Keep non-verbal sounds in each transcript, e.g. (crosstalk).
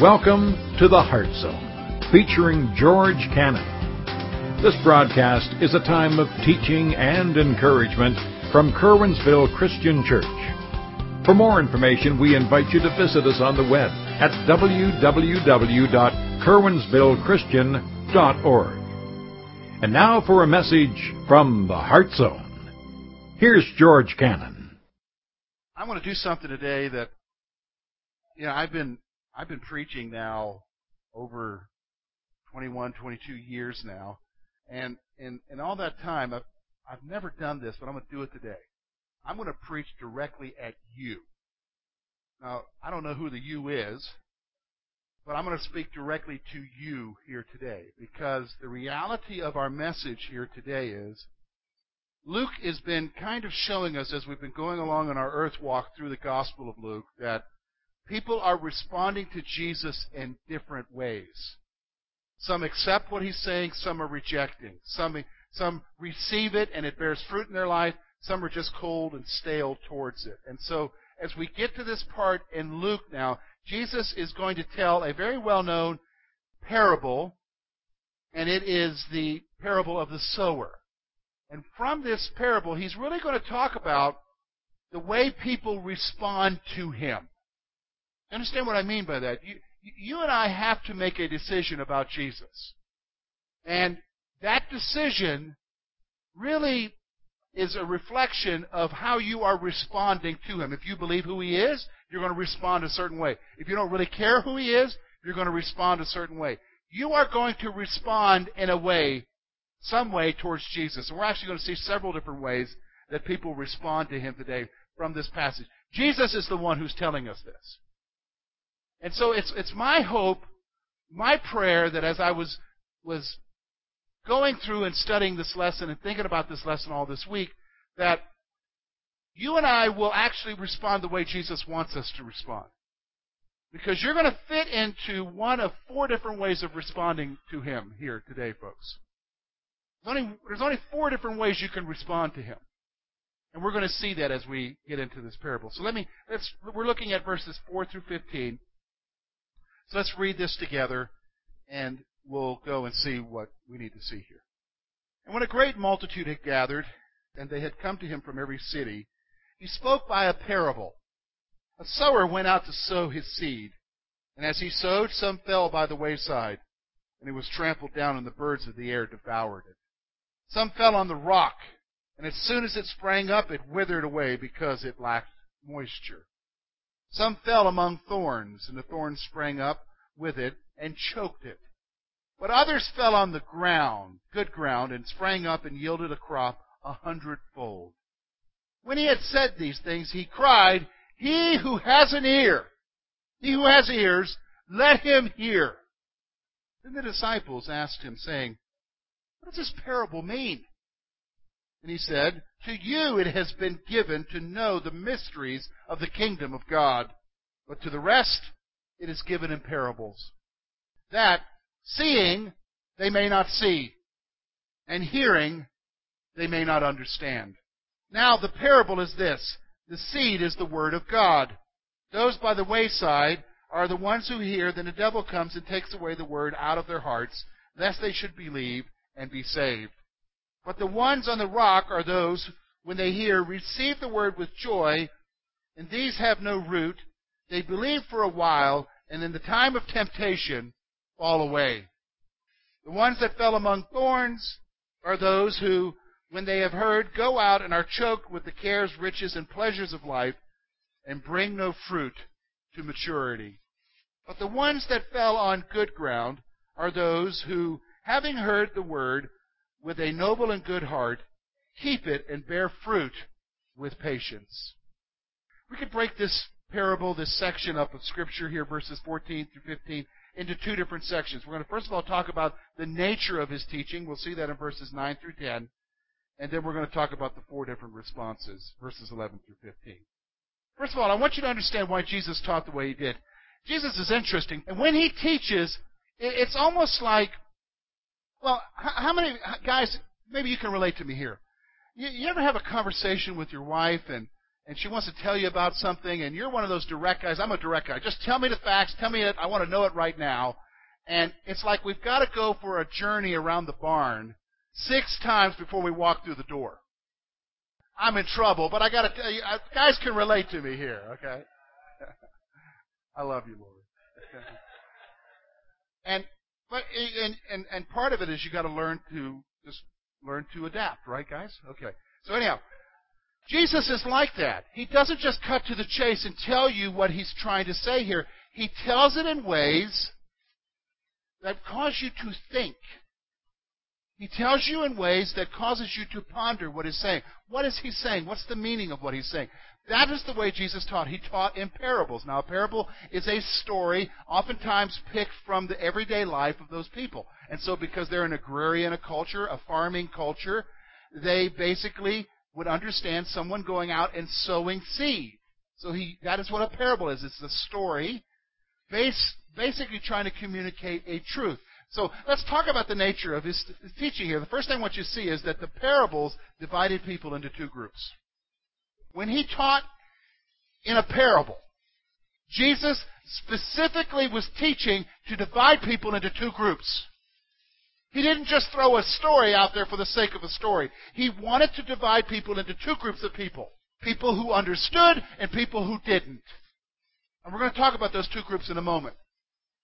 Welcome to the Heart Zone, featuring George Cannon. This broadcast is a time of teaching and encouragement from Curwensville Christian Church. For more information, we invite you to visit us on the web at www.curwensvillechristian.org. And now for a message from the Heart Zone. Here's George Cannon. I want to do something today that, you know, I've been I've been preaching now over 21, 22 years now, and in in all that time, I've I've never done this, but I'm going to do it today. I'm going to preach directly at you. Now, I don't know who the you is, but I'm going to speak directly to you here today because the reality of our message here today is Luke has been kind of showing us as we've been going along on our earth walk through the Gospel of Luke that people are responding to Jesus in different ways. Some accept what he's saying, some are rejecting. Some, some receive it and it bears fruit in their life, some are just cold and stale towards it. And so, as we get to this part in Luke now, Jesus is going to tell a very well known parable, and it is the parable of the sower. And from this parable, he's really going to talk about the way people respond to him. Understand what I mean by that? You, you and I have to make a decision about Jesus. And that decision really is a reflection of how you are responding to Him. If you believe who He is, you're going to respond a certain way. If you don't really care who He is, you're going to respond a certain way. You are going to respond in a way, some way towards Jesus. And we're actually going to see several different ways that people respond to Him today from this passage. Jesus is the one who's telling us this. And so it's, it's my hope, my prayer that as I was, was going through and studying this lesson and thinking about this lesson all this week, that you and I will actually respond the way Jesus wants us to respond. Because you're going to fit into one of four different ways of responding to Him here today, folks. There's only, there's only four different ways you can respond to Him. And we're going to see that as we get into this parable. So let me, let's, we're looking at verses 4 through 15. So let's read this together and we'll go and see what we need to see here. And when a great multitude had gathered, and they had come to him from every city, he spoke by a parable. A sower went out to sow his seed, and as he sowed, some fell by the wayside, and it was trampled down, and the birds of the air devoured it. Some fell on the rock, and as soon as it sprang up, it withered away because it lacked moisture. Some fell among thorns, and the thorns sprang up with it and choked it. But others fell on the ground, good ground, and sprang up and yielded a crop a hundredfold. When he had said these things, he cried, He who has an ear, he who has ears, let him hear. Then the disciples asked him, saying, What does this parable mean? And he said, To you it has been given to know the mysteries of the kingdom of God, but to the rest it is given in parables. That, seeing, they may not see, and hearing, they may not understand. Now the parable is this. The seed is the word of God. Those by the wayside are the ones who hear, then the devil comes and takes away the word out of their hearts, lest they should believe and be saved. But the ones on the rock are those, when they hear, receive the word with joy, and these have no root. They believe for a while, and in the time of temptation fall away. The ones that fell among thorns are those who, when they have heard, go out and are choked with the cares, riches, and pleasures of life, and bring no fruit to maturity. But the ones that fell on good ground are those who, having heard the word, with a noble and good heart, keep it and bear fruit with patience. We could break this parable, this section up of Scripture here, verses 14 through 15, into two different sections. We're going to first of all talk about the nature of his teaching. We'll see that in verses 9 through 10. And then we're going to talk about the four different responses, verses 11 through 15. First of all, I want you to understand why Jesus taught the way he did. Jesus is interesting. And when he teaches, it's almost like well, how many guys? Maybe you can relate to me here. You, you ever have a conversation with your wife, and and she wants to tell you about something, and you're one of those direct guys. I'm a direct guy. Just tell me the facts. Tell me it. I want to know it right now. And it's like we've got to go for a journey around the barn six times before we walk through the door. I'm in trouble, but I got to tell you, guys can relate to me here, okay? (laughs) I love you, Lord. (laughs) and but and and and part of it is you got to learn to just learn to adapt, right, guys? Okay. So anyhow, Jesus is like that. He doesn't just cut to the chase and tell you what he's trying to say here. He tells it in ways that cause you to think. He tells you in ways that causes you to ponder what he's saying. What is he saying? What's the meaning of what he's saying? That is the way Jesus taught. He taught in parables. Now, a parable is a story, oftentimes picked from the everyday life of those people. And so, because they're an agrarian a culture, a farming culture, they basically would understand someone going out and sowing seed. So he, that is what a parable is. It's a story base, basically trying to communicate a truth. So let's talk about the nature of his teaching here. The first thing I want you to see is that the parables divided people into two groups. When he taught in a parable, Jesus specifically was teaching to divide people into two groups. He didn't just throw a story out there for the sake of a story. He wanted to divide people into two groups of people. People who understood and people who didn't. And we're going to talk about those two groups in a moment.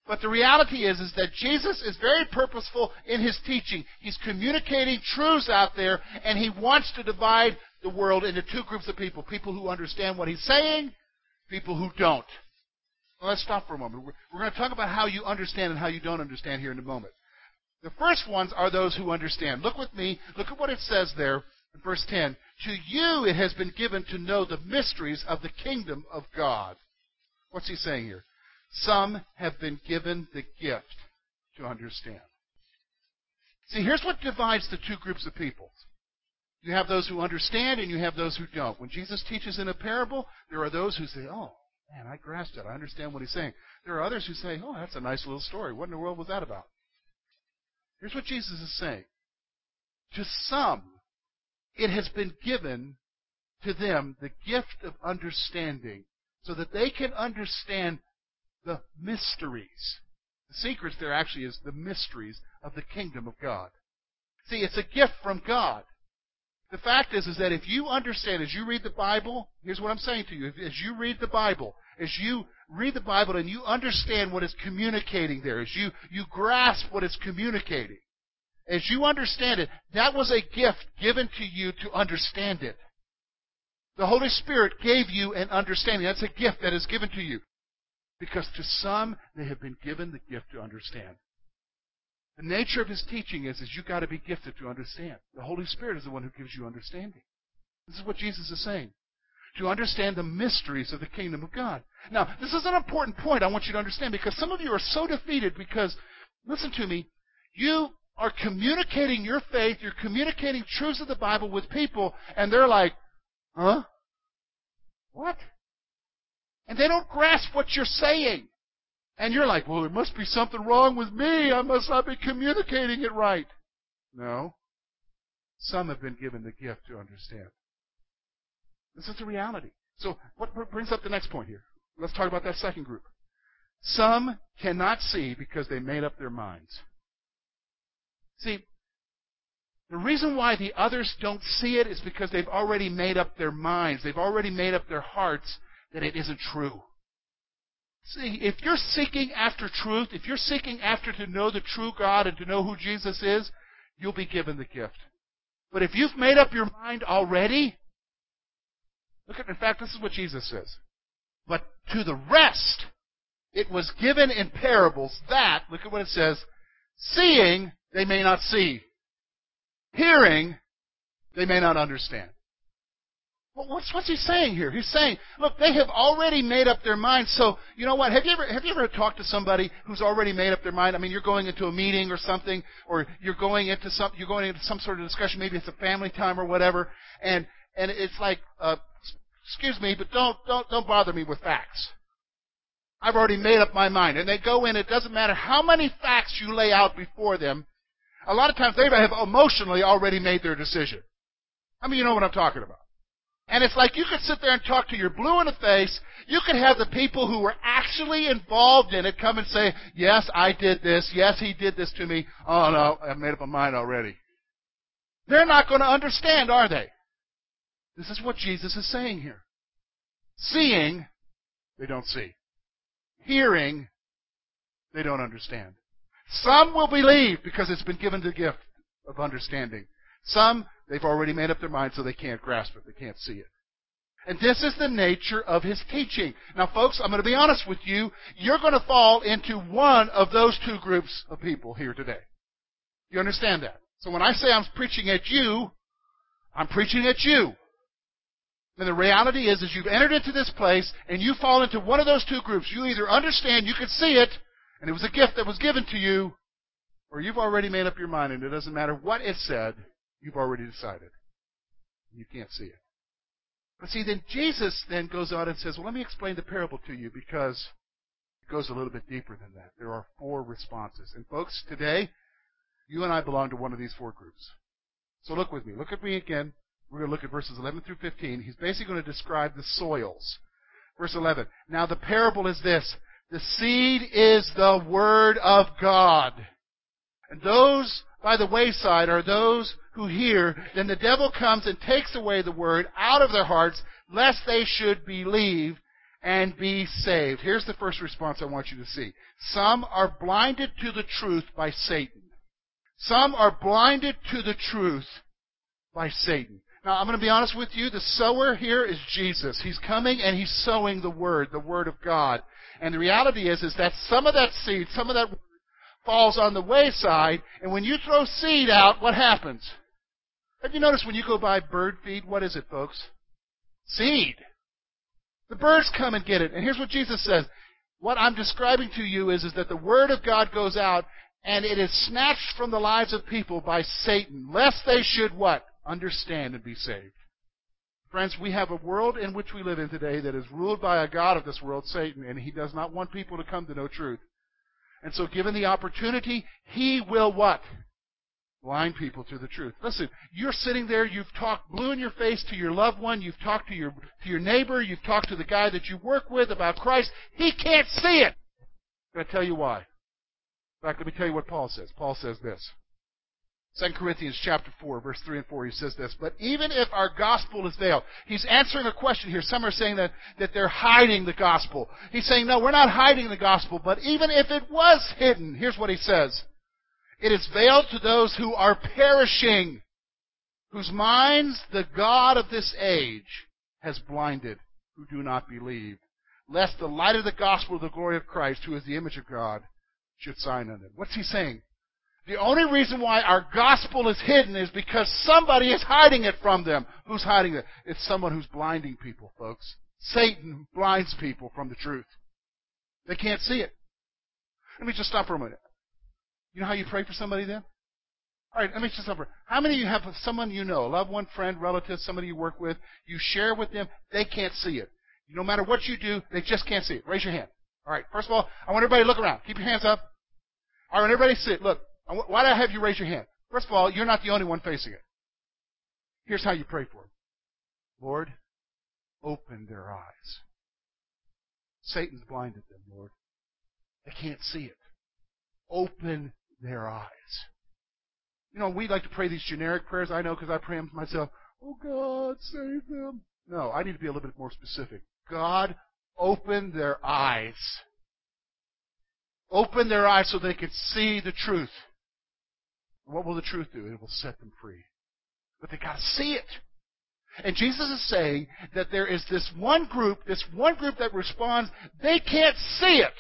But the reality is, is that Jesus is very purposeful in his teaching. He's communicating truths out there, and he wants to divide the world into two groups of people. People who understand what he's saying, people who don't. Well, let's stop for a moment. We're, going to talk about how you understand and how you don't understand here in a moment. The first ones are those who understand. Look with me. Look at what it says there in verse 10. To you it has been given to know the mysteries of the kingdom of God. What's he saying here? Some have been given the gift to understand. See, here's what divides the two groups of people. You have those who understand and you have those who don't. When Jesus teaches in a parable, there are those who say, Oh, man, I grasped it. I understand what he's saying. There are others who say, Oh, that's a nice little story. What in the world was that about? Here's what Jesus is saying. To some, it has been given to them the gift of understanding so that they can understand the mysteries. The secrets there actually is the mysteries of the kingdom of God. See, it's a gift from God. The fact is, is that if you understand, as you read the Bible, here's what I'm saying to you. As you read the Bible, as you read the Bible and you understand what it's communicating there, as you, you grasp what it's communicating, as you understand it, that was a gift given to you to understand it. The Holy Spirit gave you an understanding. That's a gift that is given to you. Because to some, they have been given the gift to understand. The nature of his teaching is, is you've got to be gifted to understand. The Holy Spirit is the one who gives you understanding. This is what Jesus is saying. To understand the mysteries of the kingdom of God. Now, this is an important point I want you to understand because some of you are so defeated because, listen to me, you are communicating your faith, you're communicating truths of the Bible with people, and they're like, huh? What? And they don't grasp what you're saying. And you're like, well, there must be something wrong with me. I must not be communicating it right. No. Some have been given the gift to understand. This is the reality. So, what brings up the next point here? Let's talk about that second group. Some cannot see because they made up their minds. See, the reason why the others don't see it is because they've already made up their minds. They've already made up their hearts that it isn't true. See, if you're seeking after truth, if you're seeking after to know the true God and to know who Jesus is, you'll be given the gift. But if you've made up your mind already, look at, in fact, this is what Jesus says. But to the rest, it was given in parables that, look at what it says, seeing they may not see, hearing they may not understand. What's what's he saying here? He's saying, look, they have already made up their mind. So you know what? Have you ever have you ever talked to somebody who's already made up their mind? I mean, you're going into a meeting or something, or you're going into some you're going into some sort of discussion. Maybe it's a family time or whatever, and and it's like, uh, excuse me, but don't don't don't bother me with facts. I've already made up my mind. And they go in. It doesn't matter how many facts you lay out before them. A lot of times they have emotionally already made their decision. I mean, you know what I'm talking about. And it's like you could sit there and talk to your blue in the face. You could have the people who were actually involved in it come and say, Yes, I did this. Yes, he did this to me. Oh, no, I've made up my mind already. They're not going to understand, are they? This is what Jesus is saying here. Seeing, they don't see. Hearing, they don't understand. Some will believe because it's been given the gift of understanding. Some, they've already made up their mind so they can't grasp it. They can't see it. And this is the nature of his teaching. Now, folks, I'm going to be honest with you. You're going to fall into one of those two groups of people here today. You understand that? So when I say I'm preaching at you, I'm preaching at you. And the reality is, is you've entered into this place and you fall into one of those two groups. You either understand, you can see it, and it was a gift that was given to you, or you've already made up your mind and it doesn't matter what it said, you've already decided. You can't see it. But see, then Jesus then goes on and says, well, let me explain the parable to you because it goes a little bit deeper than that. There are four responses. And folks, today, you and I belong to one of these four groups. So look with me. Look at me again. We're going to look at verses 11 through 15. He's basically going to describe the soils. Verse 11. Now the parable is this. The seed is the Word of God. And those by the wayside are those who hear. Then the devil comes and takes away the Word out of their hearts, lest they should believe and be saved. Here's the first response I want you to see. Some are blinded to the truth by Satan. Some are blinded to the truth by Satan. Now, I'm going to be honest with you. The sower here is Jesus. He's coming and he's sowing the word, the word of God. And the reality is, is that some of that seed, some of that falls on the wayside, and when you throw seed out, what happens? Have you noticed when you go buy bird feed, what is it, folks? Seed. The birds come and get it. And here's what Jesus says. What I'm describing to you is, is that the Word of God goes out, and it is snatched from the lives of people by Satan, lest they should what? understand and be saved. Friends, we have a world in which we live in today that is ruled by a God of this world, Satan, and he does not want people to come to know truth. And so given the opportunity, he will what? Blind people to the truth. Listen, you're sitting there, you've talked blue in your face to your loved one, you've talked to your, to your neighbor, you've talked to the guy that you work with about Christ. He can't see it. Going to tell you why. In fact, let me tell you what Paul says. Paul says this. 2 Corinthians chapter 4, verse 3 and 4, he says this, But even if our gospel is veiled, he's answering a question here. Some are saying that, that they're hiding the gospel. He's saying, no, we're not hiding the gospel, but even if it was hidden, here's what he says. It is veiled to those who are perishing, whose minds the God of this age has blinded, who do not believe, lest the light of the gospel of the glory of Christ, who is the image of God, should shine on them. What's he saying? The only reason why our gospel is hidden is because somebody is hiding it from them. Who's hiding it? It's someone who's blinding people, folks. Satan blinds people from the truth. They can't see it. Let me just stop for a minute. You know how you pray for somebody then? All right, let me just stop for. How many of you have someone you know, a loved one, friend, relative, somebody you work with, you share with them, they can't see it. No matter what you do, they just can't see it. Raise your hand. All right, first of all, I want everybody to look around. Keep your hands up. All right, everybody sit. Look, why do I have you raise your hand? First of all, you're not the only one facing it. Here's how you pray for them. Lord, open their eyes. Satan's blinded them, Lord. They can't see it. Open their eyes. You know, we like to pray these generic prayers. I know because I pray them to myself. Oh God, save them. No, I need to be a little bit more specific. God, open their eyes. Open their eyes so they can see the truth. What will the truth do? It will set them free. But they gotta see it. And Jesus is saying that there is this one group, this one group that responds, they can't see it.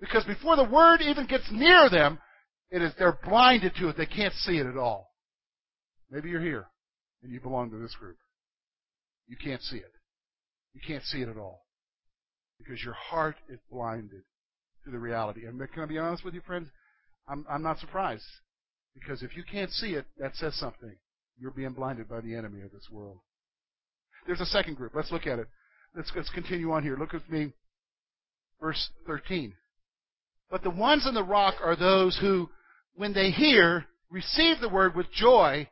Because before the word even gets near them, it is, they're blinded to it. They can't see it at all. Maybe you're here and you belong to this group. You can't see it. You can't see it at all. Because your heart is blinded to the reality. And can I be honest with you, friends? I'm, I'm not surprised. Because if you can't see it, that says something. You're being blinded by the enemy of this world. There's a second group. Let's look at it. Let's, let's continue on here. Look with me. Verse 13. But the ones on the rock are those who, when they hear, receive the word with joy,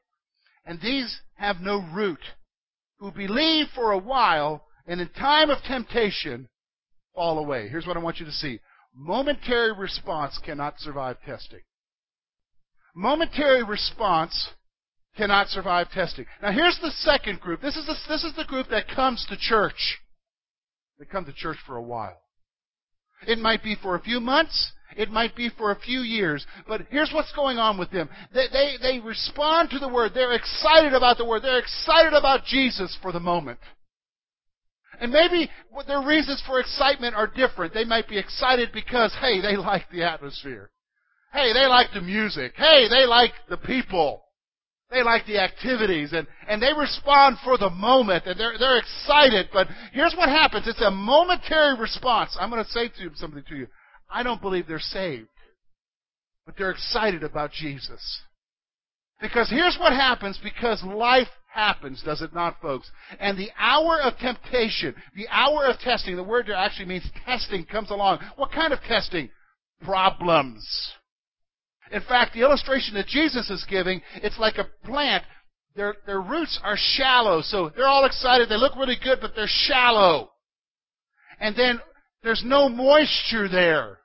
and these have no root. who believe for a while and in time of temptation fall away. Here's what I want you to see. Momentary response cannot survive testing. Momentary response cannot survive testing. Now here's the second group. This is the, this is the group that comes to church. They come to church for a while. It might be for a few months. It might be for a few years. But here's what's going on with them. They, they, they respond to the Word. They're excited about the Word. They're excited about Jesus for the moment. And maybe their reasons for excitement are different. They might be excited because, hey, they like the atmosphere. Hey, they like the music. Hey, they like the people. They like the activities and, and they respond for the moment and they're, they're excited. But here's what happens. It's a momentary response. I'm going to say to something to you. I don't believe they're saved. But they're excited about Jesus. Because here's what happens because life happens, does it not, folks? And the hour of temptation, the hour of testing, the word there actually means testing comes along. What kind of testing? Problems. In fact, the illustration that Jesus is giving, it's like a plant. Their, their roots are shallow, so they're all excited. They look really good, but they're shallow. And then there's no moisture there.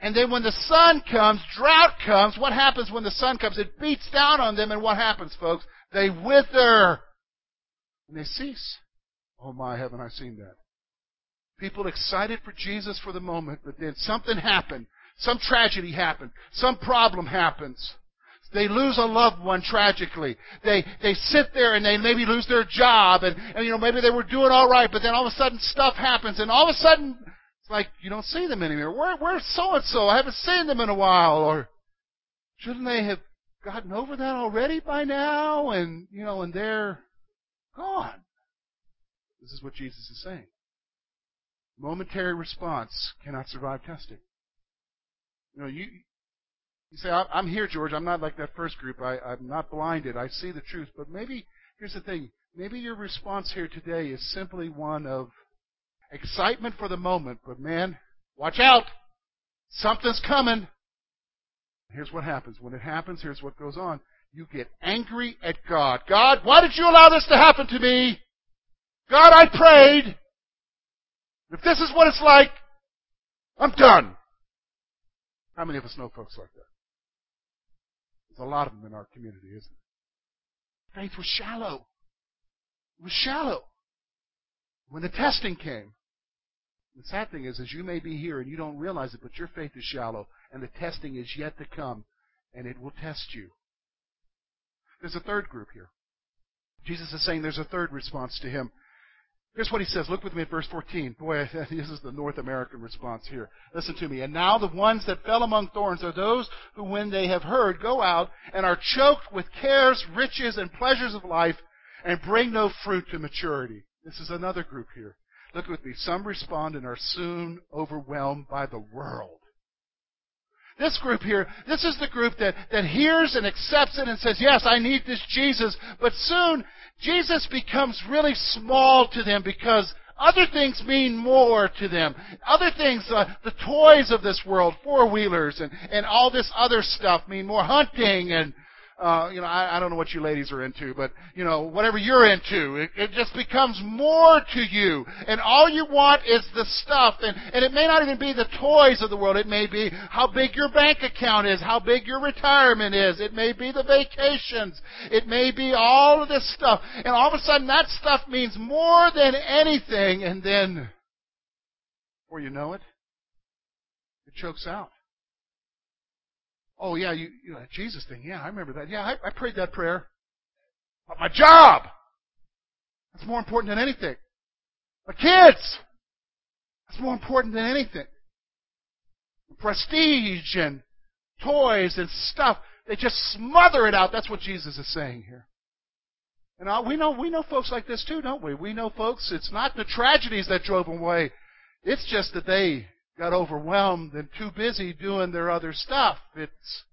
And then when the sun comes, drought comes. What happens when the sun comes? It beats down on them, and what happens, folks? They wither. And they cease. Oh my, haven't I seen that? People excited for Jesus for the moment, but then something happened. Some tragedy happened. Some problem happens. They lose a loved one tragically. They they sit there and they maybe lose their job and, and you know maybe they were doing all right, but then all of a sudden stuff happens and all of a sudden it's like you don't see them anymore. Where where's so and so? I haven't seen them in a while. Or shouldn't they have gotten over that already by now? And you know, and they're gone. This is what Jesus is saying. Momentary response cannot survive testing. You know, you you say, I'm here, George. I'm not like that first group. I, I'm not blinded. I see the truth. But maybe, here's the thing. Maybe your response here today is simply one of excitement for the moment. But man, watch out. Something's coming. Here's what happens. When it happens, here's what goes on. You get angry at God. God, why did you allow this to happen to me? God, I prayed. If this is what it's like, I'm done. How many of us know folks like that? There's a lot of them in our community, isn't it? Faith was shallow. It was shallow. When the testing came, the sad thing is, is you may be here and you don't realize it, but your faith is shallow, and the testing is yet to come, and it will test you. There's a third group here. Jesus is saying there's a third response to him. Here's what he says. Look with me at verse 14. Boy, (laughs) this is the North American response here. Listen to me. And now the ones that fell among thorns are those who, when they have heard, go out and are choked with cares, riches, and pleasures of life and bring no fruit to maturity. This is another group here. Look with me. Some respond and are soon overwhelmed by the world. This group here, this is the group that, that hears and accepts it and says, yes, I need this Jesus. But soon, Jesus becomes really small to them because other things mean more to them. Other things, uh, the toys of this world, four wheelers and, and all this other stuff mean more hunting and uh, you know, I, I don't know what you ladies are into, but you know, whatever you're into, it, it just becomes more to you. And all you want is the stuff. And, and it may not even be the toys of the world. It may be how big your bank account is, how big your retirement is. It may be the vacations. It may be all of this stuff. And all of a sudden that stuff means more than anything. And then, before you know it, it chokes out. Oh yeah, you, you know, that Jesus thing. Yeah, I remember that. Yeah, I, I prayed that prayer. But my job! That's more important than anything. My kids! That's more important than anything. Prestige and toys and stuff. They just smother it out. That's what Jesus is saying here. And we know we know folks like this too, don't we? We know folks. It's not the tragedies that drove them away. It's just that they got overwhelmed and too busy doing their other stuff. It's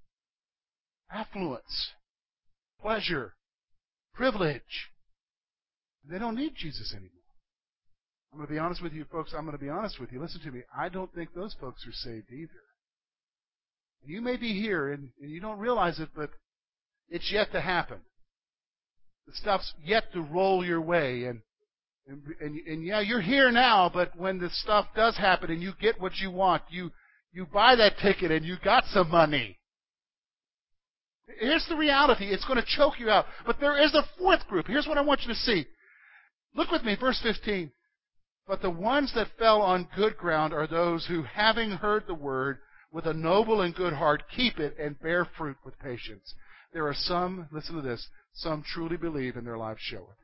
affluence, pleasure, privilege. They don't need Jesus anymore. I'm going to be honest with you, folks. I'm going to be honest with you. Listen to me. I don't think those folks are saved either. You may be here and, and you don't realize it, but it's yet to happen. The stuff's yet to roll your way, and and, and, and yeah, you're here now, but when the stuff does happen and you get what you want, you you buy that ticket and you got some money. Here's the reality. It's going to choke you out. But there is a fourth group. Here's what I want you to see. Look with me, verse 15. But the ones that fell on good ground are those who, having heard the word, with a noble and good heart, keep it and bear fruit with patience. There are some, listen to this, some truly believe and their lives show it.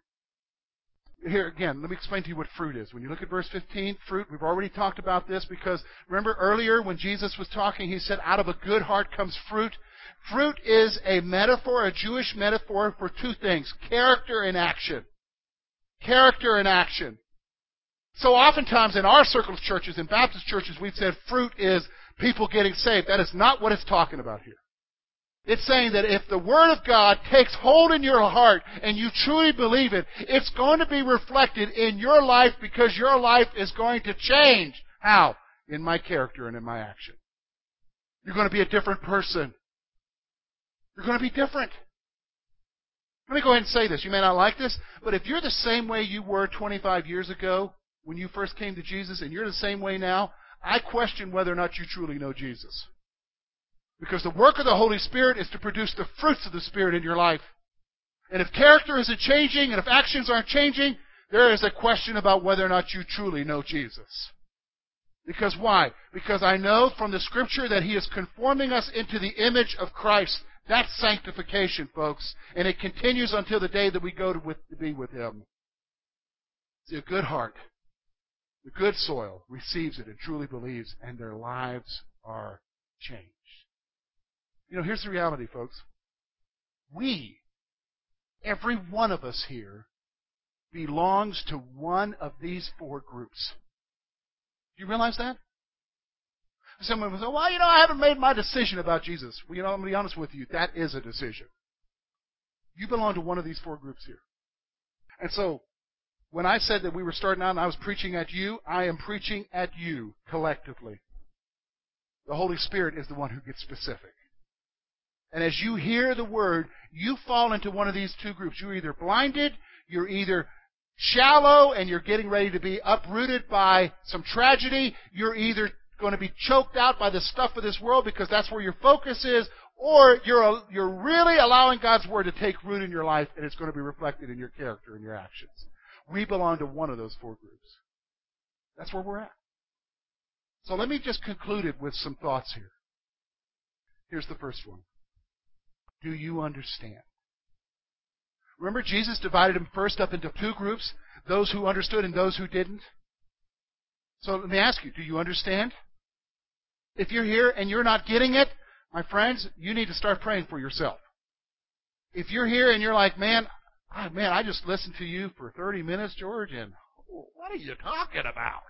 Here again, let me explain to you what fruit is. When you look at verse 15, fruit, we've already talked about this because remember earlier when Jesus was talking, he said, out of a good heart comes fruit. Fruit is a metaphor, a Jewish metaphor for two things character and action. Character and action. So oftentimes in our circle of churches, in Baptist churches, we've said fruit is people getting saved. That is not what it's talking about here. It's saying that if the Word of God takes hold in your heart and you truly believe it, it's going to be reflected in your life because your life is going to change. How? In my character and in my action. You're going to be a different person. You're going to be different. Let me go ahead and say this. You may not like this, but if you're the same way you were 25 years ago when you first came to Jesus and you're the same way now, I question whether or not you truly know Jesus. Because the work of the Holy Spirit is to produce the fruits of the Spirit in your life. And if character isn't changing and if actions aren't changing, there is a question about whether or not you truly know Jesus. Because why? Because I know from the Scripture that He is conforming us into the image of Christ. That's sanctification, folks. And it continues until the day that we go to, with, to be with Him. See, a good heart, the good soil, receives it and truly believes, and their lives are changed. You know, here's the reality, folks. We, every one of us here, belongs to one of these four groups. Do you realize that? Someone will say, well, you know, I haven't made my decision about Jesus. Well, you know, I'm going to be honest with you. That is a decision. You belong to one of these four groups here. And so, when I said that we were starting out and I was preaching at you, I am preaching at you collectively. The Holy Spirit is the one who gets specific. And as you hear the word, you fall into one of these two groups. You're either blinded, you're either shallow, and you're getting ready to be uprooted by some tragedy. You're either going to be choked out by the stuff of this world because that's where your focus is, or you're, you're really allowing God's Word to take root in your life and it's going to be reflected in your character and your actions. We belong to one of those four groups. That's where we're at. So let me just conclude it with some thoughts here. Here's the first one. Do you understand? Remember, Jesus divided them first up into two groups those who understood and those who didn't? So let me ask you do you understand? If you're here and you're not getting it, my friends, you need to start praying for yourself. If you're here and you're like, man, oh, man, I just listened to you for 30 minutes, George, and what are you talking about?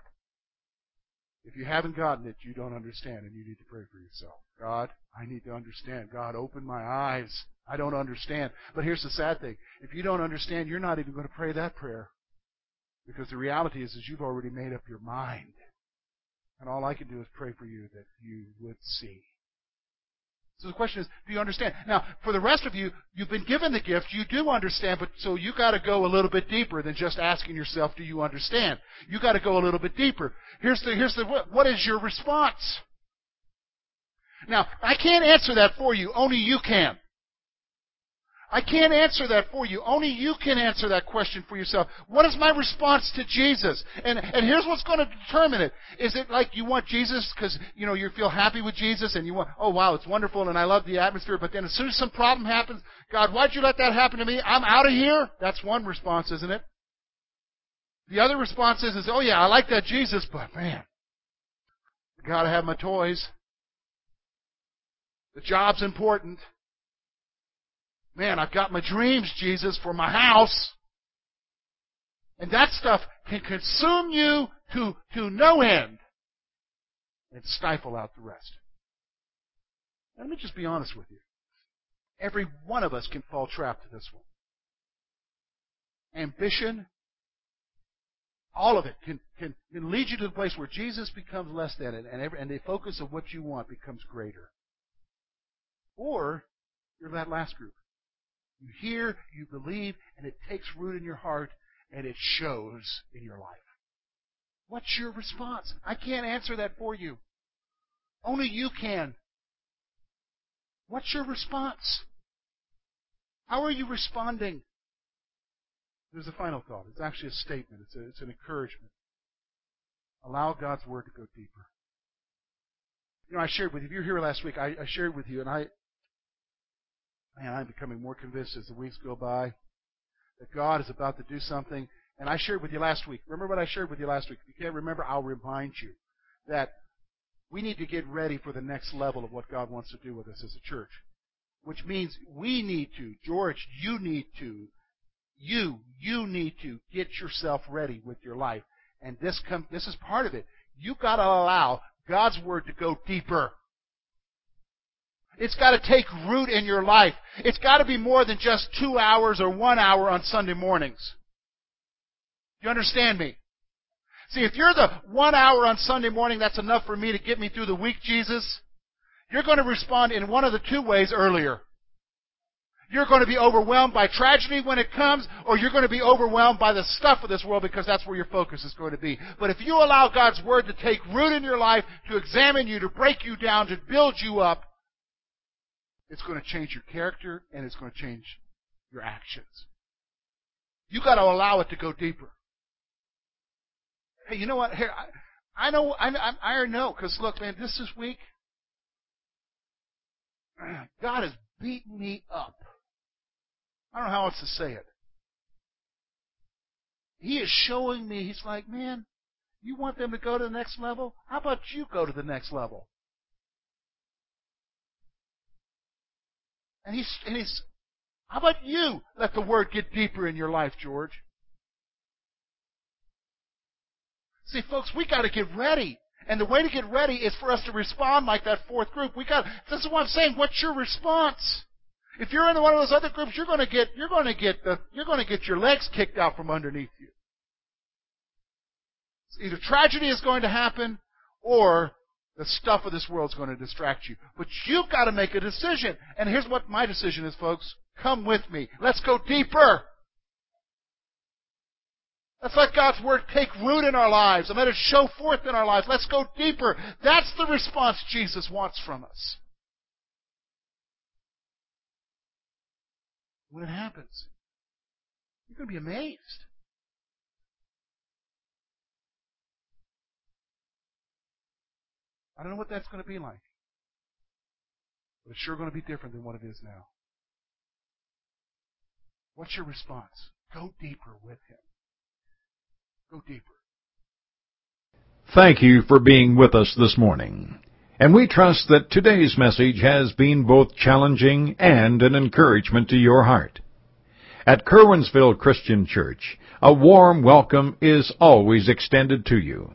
If you haven't gotten it, you don't understand, and you need to pray for yourself. God, I need to understand. God, open my eyes. I don't understand. But here's the sad thing. If you don't understand, you're not even going to pray that prayer. Because the reality is, is you've already made up your mind. And all I can do is pray for you that you would see. So the question is, do you understand? Now, for the rest of you, you've been given the gift, you do understand, but so you got to go a little bit deeper than just asking yourself, do you understand? You got to go a little bit deeper. Here's the here's the what is your response? Now, I can't answer that for you, only you can. I can't answer that for you. Only you can answer that question for yourself. What is my response to Jesus? And, and here's what's going to determine it. Is it like you want Jesus because, you know, you feel happy with Jesus and you want, oh wow, it's wonderful and I love the atmosphere, but then as soon as some problem happens, God, why'd you let that happen to me? I'm out of here? That's one response, isn't it? The other response is, is oh yeah, I like that Jesus, but man, I gotta have my toys. The job's important. Man, I've got my dreams, Jesus, for my house. And that stuff can consume you to, to no end and stifle out the rest. Let me just be honest with you. Every one of us can fall trap to this one. Ambition, all of it can, can, can lead you to the place where Jesus becomes less than it, and, every, and the focus of what you want becomes greater. Or you're that last group. You hear, you believe, and it takes root in your heart, and it shows in your life. What's your response? I can't answer that for you. Only you can. What's your response? How are you responding? There's a final thought. It's actually a statement. It's, a, it's an encouragement. Allow God's Word to go deeper. You know, I shared with you, if you were here last week, I, I shared with you, and I, man, I'm becoming more convinced as the weeks go by that God is about to do something. And I shared with you last week. Remember what I shared with you last week? If you can't remember, I'll remind you that we need to get ready for the next level of what God wants to do with us as a church. Which means we need to, George, you need to, you, you need to get yourself ready with your life. And this come, this is part of it. You've got to allow God's Word to go deeper. It's got to take root in your life. It's got to be more than just two hours or one hour on Sunday mornings. You understand me? See, if you're the one hour on Sunday morning, that's enough for me to get me through the week, Jesus, you're going to respond in one of the two ways earlier. You're going to be overwhelmed by tragedy when it comes, or you're going to be overwhelmed by the stuff of this world because that's where your focus is going to be. But if you allow God's Word to take root in your life, to examine you, to break you down, to build you up, it's going to change your character and it's going to change your actions. You've got to allow it to go deeper. Hey, you know what? Here, I, I know, I, I, I know, because look, man, this is week. (clears throat) God has beaten me up. I don't know how else to say it. He is showing me, he's like, man, you want them to go to the next level? How about you go to the next level? And he's, and he's, how about you let the word get deeper in your life, George? See, folks, we got to get ready. And the way to get ready is for us to respond like that fourth group. We got, this is what I'm saying. What's your response? If you're in one of those other groups, you're going to get you're going to get the you're going to get your legs kicked out from underneath you. Either tragedy is going to happen, or the stuff of this world is going to distract you. But you've got to make a decision. And here's what my decision is, folks. Come with me. Let's go deeper. Let's let God's Word take root in our lives and let it show forth in our lives. Let's go deeper. That's the response Jesus wants from us. when it happens. You're going to be amazed. I don't know what that's going to be like. But it's sure going to be different than what it is now. What's your response? Go deeper with Him. Go deeper. Thank you for being with us this morning. And we trust that today's message has been both challenging and an encouragement to your heart. At Curwensville Christian Church, a warm welcome is always extended to you.